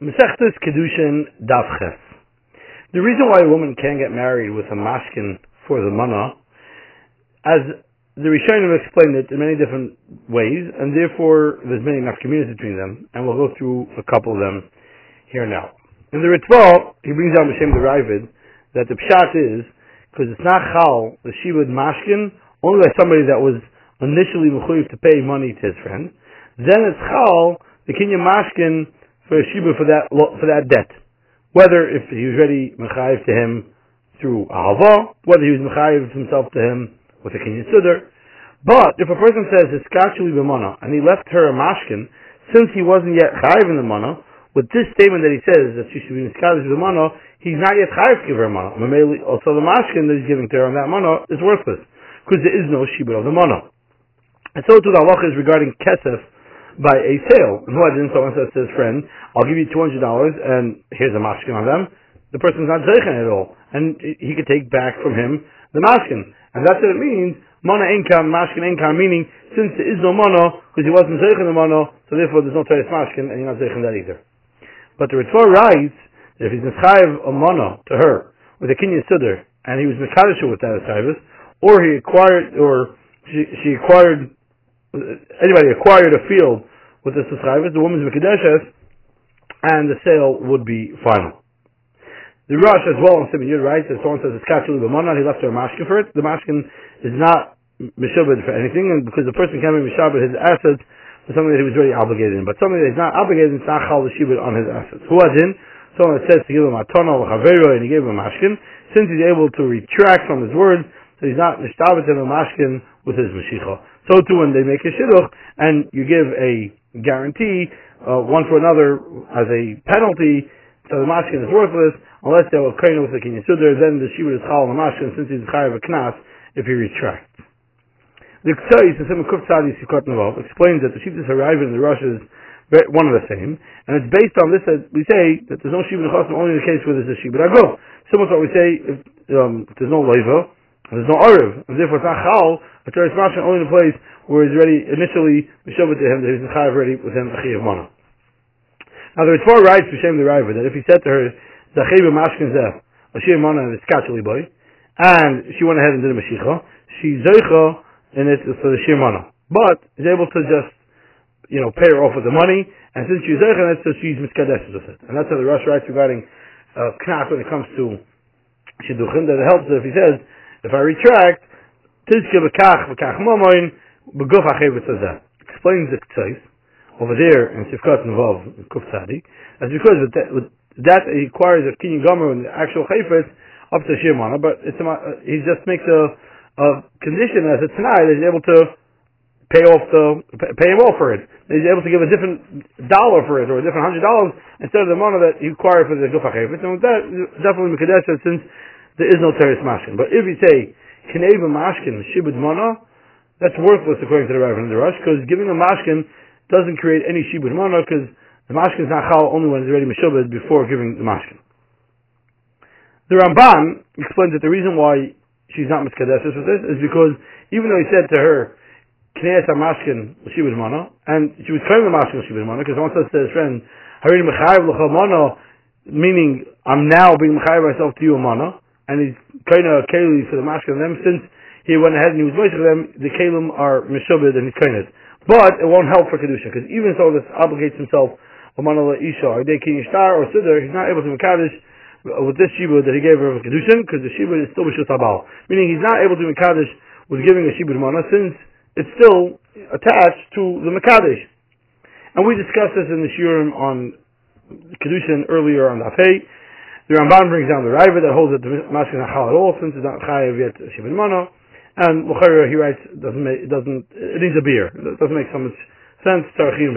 Mesechtes Kedushin Davches. The reason why a woman can't get married with a mashkin for the mana, as the Rishonim explained it in many different ways, and therefore there's many enough communities between them, and we'll go through a couple of them here now. In the Ritva, he brings down Hashem the Ravid that the pshat is because it's not chal the shibud mashkin only by somebody that was initially mechuyev to pay money to his friend. Then it's chal the kinyan mashkin for a shiba for that for that debt. Whether if he was ready mechayiv to him through ahava, whether he was mechayiv himself to him with a kinyan sudar. But if a person says it's kachuli b'mana and he left her a mashkin, since he wasn't yet chayiv in the mana, with this statement that he says that she should be miskadish with the mana, he's not yet chayiv to give her mana. Also, the mashkin that he's giving to her on that mana is worthless because there is no shibud of the mana. And so too the halacha is regarding kesef by a sale. Didn't someone says to his friend, I'll give you $200 and here's a mashkin on them. The person's not zeichen at all. And he could take back from him the mashkin. And that's what it means, mana income, mashkin income, meaning since there is no mana, because he wasn't zeichen the mana, so therefore there's no teres mashkin and you're not zeichen that either. But the Ritva writes that if he's mischayev a mana to her with a kinyan sudder, and he was mekadosh with that service, or he acquired, or she, she acquired, anybody acquired a field with the subscribers, the woman's Mekadeshes, and the sale would be final. The Rosh as well on Simon Yud writes that someone says it's Kachul B'Manan, he left her a mashkin for it. The mashkin is not Mishabed for anything, and because the person can be Mishabed his assets for something that he was already obligated in. But something that he's not obligated in, it's not Chal Shibud on his assets. Who was in? Someone that says to give him a tono or and he gave him a mashkin, since he's able to retract from his words, so he's not Mishtabet in a mashkin with his Mashiach. So too when they make a shidduch, and you give a guarantee uh, one for another as a penalty, so the mashkin is worthless unless they were kain with the kinyan sudar. Then the shibud is chal on the mashkin since he's chayav a knas if he retracts. The Ksais in Simon Kuf Tzadi Sikot Navov explains that the shibud arrive in the Rosh is one of the same, and it's based on this that we say that there's no shibud nechasim only in the case where there's a shibud agov. Similar to what we say if, um, there's no leiva, there's no ariv, and therefore it's not chal. A teres mashkin only in a place where he's already initially mishovet to him that he's chayav already with him a mana. Now there are four rights to shame the River that if he said to her, Zachev Mashkin Zeh, Ashir Mana and Skacheli boy, and she went ahead and did a Mashicha, she Zeicha in it for the Shir Mana. But is able to just, you know, pay her off with the money, and since she's Zeicha it, so she's Miskadesh with it. And that's how the Rosh writes regarding uh, when it comes to Shidduchim, that it helps if he says, if I retract, Tizke Momoin, Explains the Ktseis, over there in Sifkat Navav, Kuf Tzadi, that's because with that, with that he requires a kinyan gomer and the actual chayfetz up to shirmana, but it's a, he just makes a, a condition as a tonight that he's able to pay off the pay him off for it. He's able to give a different dollar for it or a different hundred dollars instead of the money that he required for the gufa chayfetz. And with that, definitely mekadesh since there is no teres mashkin. But if you say kineva mashkin shibud mana, that's worthless according to the Rav and the Rosh because giving a mashkin doesn't create any shibud mana because the mashkin is not chal only when it's already meshubed before giving the mashkin. The Ramban explains that the reason why she's not miskadeshes with this is because even though he said to her, Kneas mashkin shibud mana, and she was claiming the mashkin shibud mana because someone says to his friend, Harini mechayiv l'chol mana, meaning I'm now being mechayiv myself to you mana, and he's kind of keli for the mashkin of them since he went ahead and he was voicing them, the kalim are meshubed and he's of. But it won't help for Kedusha, because even so this obligates himself, Manala Isha, or King Ishtar, or Siddur, he's not able to Mekadosh with this Shibud that he gave her of Kedushin, because the Shibud is still Bishut Abal. Meaning he's not able to Mekadosh with giving a Shibud Mana, since it's still attached to the Mekadosh. And we discussed this in the Shurim on Kedushin earlier on the Dafei. The Ramban brings down the Raiva that holds that the Mashkin is not Chal at all, since it's not Chayav yet Shibud Mana. And Bukhari, he writes, doesn't make, doesn't, it needs a beer. It doesn't make so much sense, Tarachim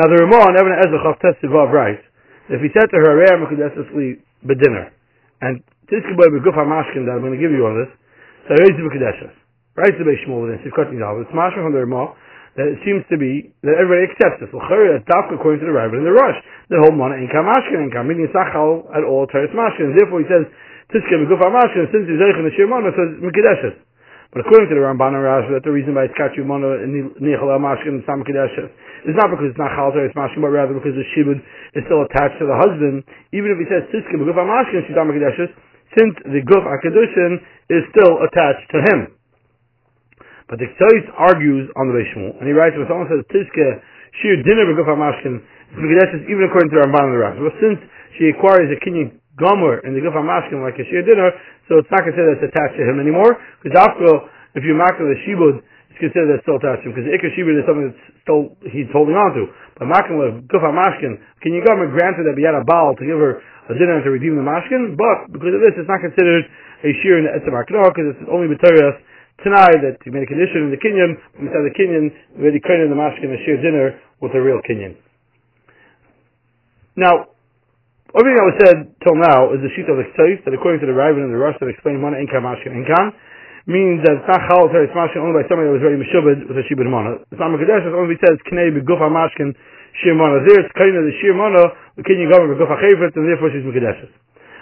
Now the Ramah on Evan Ezra tested Vav writes, if he said to her, Re'er Mekudesesli bedinner, and Tizkiboy Beguf HaMashkin that I'm going to give you on this, so Re'ez Mekudeshes. Writes the Beis Shmuel within Sivkot Nidal, it's Mashkin from the Ramah, that it seems to be that everybody accepts this. L'chari, that's dafka according to the Rabbi in the Rosh. The whole mana in Kamashkin in Kam, meaning it's not at all Teres Mashkin. Therefore he says, Tiske Meguf HaMashkin, since he's Zeich in the Shir Mana, says Mekideshes. But according to the Ramban and Rashi, that the reason why it's Kachu Mana and Nichel HaMashkin and Sam Mekideshes is not because it's not chalter, it's mashkin, but rather because the shibud is still attached to the husband. Even if he says tiske beguf mashkin she's amakadeshes, since the guf akadushin is still attached to him. But the Ktsois argues on the Beis Shmuel, and he writes, when someone says tiske shir dinner beguf mashkin, it's even according to Ramban and the Rav. Well, since she acquires a kinyan gomer in the guf mashkin like a shir dinner, so it's not considered it's attached to him anymore, because after all, if you mark the shibud, it's considered that's still attached to him, because the shibud is something that's still, he's holding on to. But makim with gufa mashkin, can you government granted that we had a baal to give her a dinner to redeem the mashkin? But because of this, it's not considered a shear in the etzem because it's only material tonight that you made a condition in the kinyan, inside the kinyan, already created the mashkin a shear dinner with a real kinyan. Now, everything that was said till now is the sheet of the Ktsois, that according to the Raven and the Rosh that explain Mana Inka Mashkin Inkan, means that it's not Chal Teretz Mashkin only by somebody that was very Meshubed with a Shibud Mana. The Sama Kadesh is only says Knei Begufa Mashkin Shir Mana. There it's kind of the Shir Mana, the Kinyan Government Begufa Chayfet, and therefore she's Mekadesh.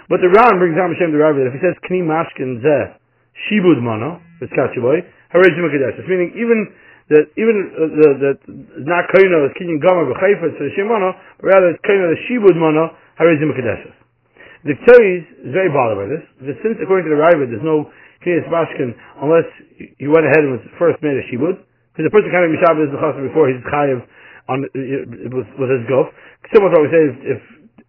But the Ran brings down Hashem the that if he says Kni Mashkin Zeh Shibud Mana, it's Kachiboy, Harei Mekadesh. Meaning even that even uh, the, that not kaino is Kinyan Gomer B'Chayfet, so the Shir Mana, but rather it's kaino the Shibud Mana, Harei Mekadesh. The Ktsois is very bothered by this, because since according to the Rav there's no Kriyas Mashkin unless you went ahead and was first made a Shibud. Because the person kind of Mishabed is the before he's Chayiv on, with, with his Gulf. Similar to what we say if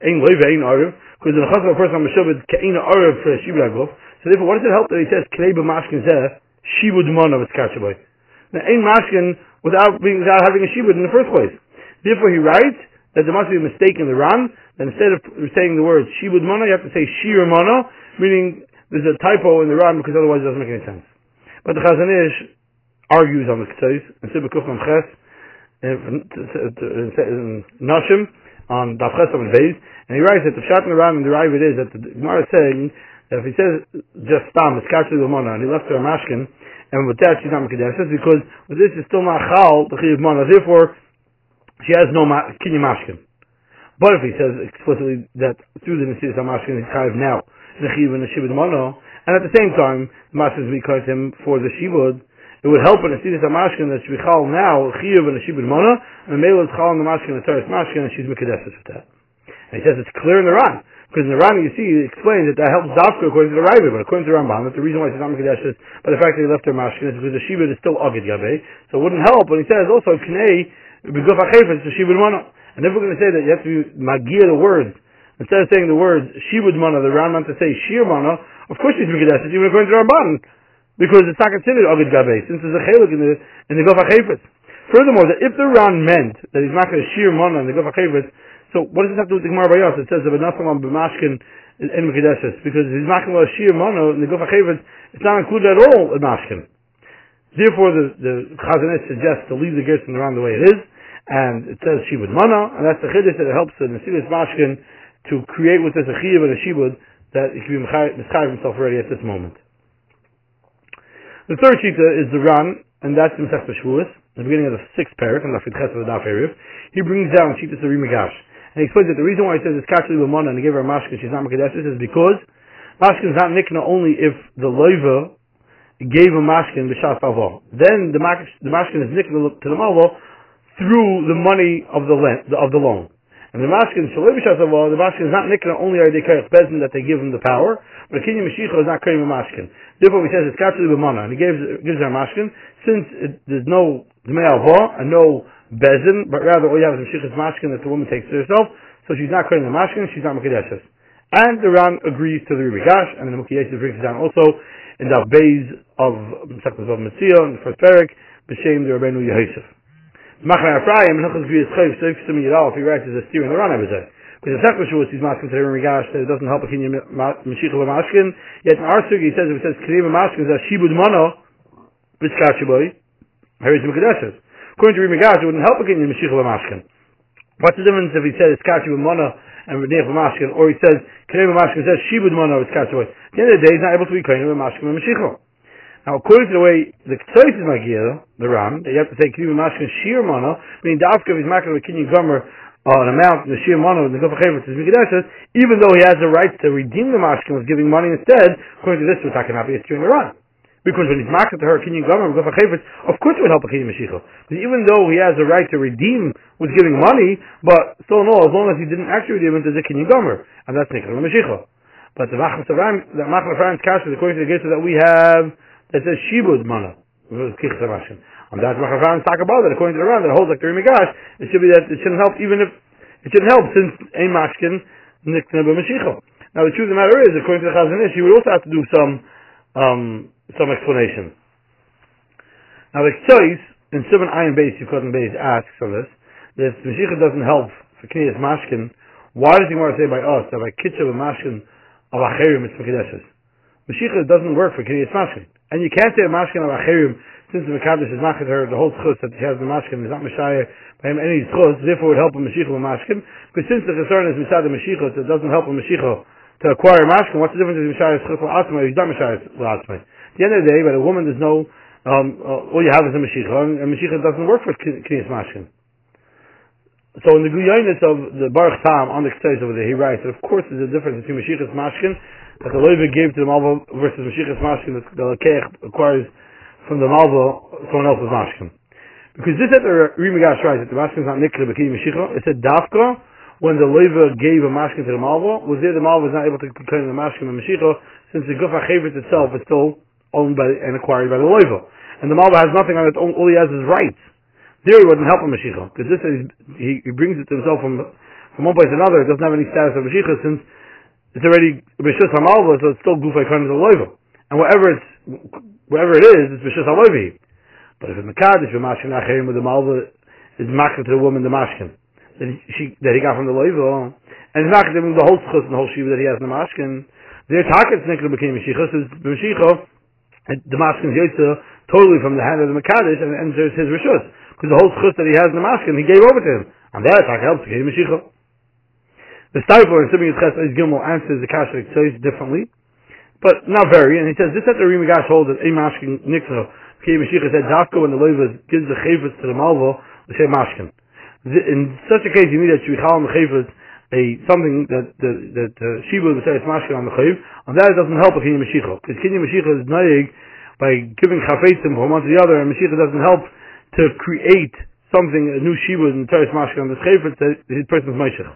Loive, Ein Ariv, because the Chasam person on Mishabed, Ke'in Ariv for a Shibud Gulf. So therefore, what does it help that he says Knei Mashkin Zeh, Shibud Mon of its Now, Ein Mashkin without being, without having a Shibud in the first place. Therefore, he writes that there must be a mistake in the Ran, that instead of saying the words Shibud Mana, you have to say Shir Mana, meaning there's a typo in the Ran because otherwise it doesn't make any sense. But the Chazon Ish argues on the Ketzos in Sibbe Kucham Ches in Nashim on Daf Ches on and he writes that the Pshat in the and the Ravid is that the Gemara is saying if he says just Stam, it's Kachli Lamona, and he left her a Mashkin, and with that she's not Mekadesh, because with this is still not Chal, the Mana, therefore she has no ma- Kinyan Mashkin. But if he says explicitly that through the Nesiris HaMashkin he's Chayiv now, the chiv and the shibud mono, and at the same time, the mashkin is because him for the shibud. It would help in a sidus mashkin that should be chal now chiv and the shibud mono, and the male is chal in the mashkin the teres mashkin, and she's mekadeses with that. And he says it's clear in the Ran. Because in the Ran, you see, he explains that that helps Dafka according to the Raiva, but according to the Ramban, that the reason why she's not Mekadesh is by the fact that he left her mashkin is because the shibud is still Agid Gabe, so it wouldn't help. But he says also, Knei, Beguf HaChefet, the shibud mono. And if we're going to say that you have to Magir the words Instead of saying the words Shibud Mana, the Rambam to say Shir Mana, of course she's Megadesh, even according to Ramban, because it's not considered Agid Gabe, since there's a Cheluk in the, in the Chayfetz. Furthermore, that if the Ran meant that he's not going to Shir Mana in the Gofa Chayfetz, so what does this have to do with the Gemara by us? It says that Benafam B'mashkin in Megadesh, because he's going to Shir Mana in the Gofa it's not included at all in Mashkin. Therefore, the, the Chazon Ish suggests to leave the Gerson around the way it is, and it says Shibud Mana, and that's the Chiddush that helps the Nesilas Mashkin to create with this a chiyuv and a shibud that he can be mischayiv himself already at this moment. The third shita is the Ran, and that's in Masech Shavuos, the beginning of the sixth parak, and the Ches of the Daf. He brings down shita to Rimagash, and he explains that the reason why he says it's Kachli B'mona and he gave her a mashkin, she's not Makadesh, is because mashkin is not nikna only if the loiva gave a mashkin b'shas alva. Then the, mashkin is nikna to the malva through the money of the, of the loan. And the maskin shaloi b'shasavah, the maskin is not nikra only are they kayach bezin that they give him the power, but a kinyan mashiach is not kayim maskin. Therefore, he says it's katzli b'mana, and he gives gives her maskin since it, there's no dmei alva and no bezin, but rather all you have is mashiach's maskin that the woman takes to herself, so she's not kayim the maskin, she's not makadeshes. And the Ran agrees to the Ribigash, and the Mukiyesi brings it down also in the Beis of um, Mesechus of Metzia, in the first parak, b'shem the Rabbeinu Yehosef. Machaneh Ephraim, Hilchas Gviyas Chayv, Seif Simi Yidal, if he writes as a steer in the would say. Because the second Shavuos, he's masking to the Rigash, that it doesn't help a Kinyan Mashiach of Mashkin. Yet in our sugi, he says, if it says Kinyan Mashkin, it's a Shibud Mono, Biskachiboy, Harris Mekadeshes. According to Rigash, it wouldn't help a Kinyan Mashiach of Mashkin. What's the difference if he says Skachibud Mono and Renech Mashkin, or he says Kinyan Mashkin says Shibud Mono, Biskachiboy? At the end of the day, he's not able to be Kinyan Mashkin and Mashiach. Now, according to the way the Ktsois is Magia, the Ran, you have to say Kivu Mashkin Shir Mono, meaning the Dafka is a Kinyan Gomer uh, an amount in the Shir Mono the Gofa Chavetz is Mikadeshes, even though he has the right to redeem the Mashkin with giving money instead, according to this, we're talking about it's during the Ran. Because when he's market to her, Kinyan Gomer, of course it would help a Kinyan Mashiach. Because even though he has a right to redeem with giving money, but still no, as long as he didn't actually redeem it, it's a Kinyan Gomer. And that's Nikra Mashiach. But the Machmas Machmas Aram's Kasha, according to the Gesa that we have, that says Shibud Mana. And that's Machmas Aram's talk about it, according to the Ran, that holds like the Rimigash, it should be that it shouldn't help even if, it shouldn't help since a Mashkin, Nikra Mashiach. Now the truth of the matter is, according to the Chazon Ish, he would also have to do some, um, some explanation. Now the choice in Simon Ayin Base, Yukot Base asks on this that if Mashiach doesn't help for Kniyas Mashkin, why does he want to say by us that by Kitchav and Mashkin of Acherim it's Mekadeshes? Mashiach doesn't work for Kniyas Mashkin. And you can't say a Mashkin of Acherim since the Mekadesh is Machet her, the whole schus that he has the Mashkin is not Messiah by him any schus, therefore it would help a Mashiach with Mashkin. Because since the concern is Misad the Mashiach, it doesn't help a Mashiach to acquire mashkin, what's the difference between Mishayas Chutz Atzma he's not Mishayas? At the end of the day, but a woman, there's no, um, uh, all you have is a Mashiach, and Mashiach doesn't work for Kniyas Mashkin. So in the Guyanis of the Baruch Tam on the Ktayz over there, he writes that of course there's a difference between Mashiach's Mashkin that the Levi gave to the Malva versus Mashiach's Mashkin that the Lekech acquires from the Malva someone else's Mashkin. Because this at the Rimigash writes that the Mashkin is not Nikra B'Kiyim Mashiach, it said Dafka, when the Leva gave a mashkin to the Malva, was there the Malva was not able to claim the mashkin and Mashiach, since the Gufa Chavit itself is still owned by and acquired by the Leva. And the Malva has nothing on it, all he has is rights. There he wouldn't help a Mashiach, because this is, he, he brings it to himself from, from one place to another, it doesn't have any status of Mashiach since it's already Bishus HaMalva, so it's still Gufa Chavit the Leva. And whatever it's, whatever it is, it's Bishus HaLevi. But if it's Mekadosh, the Mashkin Acherim with the Malva, is Makar to the woman, the Mashkin that he, she, that he got from the Leiva, and he's not giving the whole schus and the whole shiva that he has in the mashkin. Their target's nikra became Mashiach, is Mashiach, the mashkin is totally from the hand of the Makadish and enters his rishus. Because the whole schus that he has in the mashkin, he gave over to him. And that attack helps to give Mashiach. The Stifler in Simeon Ches is Gimel answers the Kashrik says differently, but not very. And he says, this at the Rimigash holds that a mashkin nikra, Kiyim Mashiach said, Dafko when the Leiva gives the chavis to the Malvo, the say mashkin in such a case, you need a shvichal on chayvus, a something that that, that uh, shiva would say it's mashkin on the chayv, and that doesn't help a kinyan mashiach because kinyan mashiach is naig by giving chafetzim from one to the other, and mashiach doesn't help to create something a new shiva in the teres mashkin on the chayvus that his person's mashich.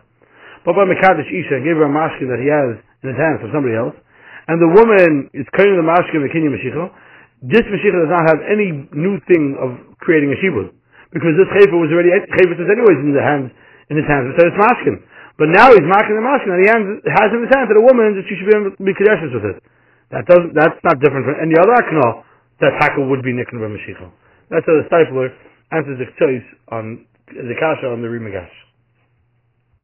But by mekadosh isha gave her a mashkin that he has in his hands for somebody else, and the woman is carrying the mashkin of the kinyan mashiach. This mashiach does not have any new thing of creating a shiva because this chayfer was already chayfer is anyways in the hands in his hands, so it's mashkin. But now he's marking the mashkin, and he has in his hand to the woman that she should be be kadeshes with it. That doesn't that's not different from any other akno that taka would be nikin by Mashiach. That's how the Stifler answers the choice on the kasha on the Rimagash.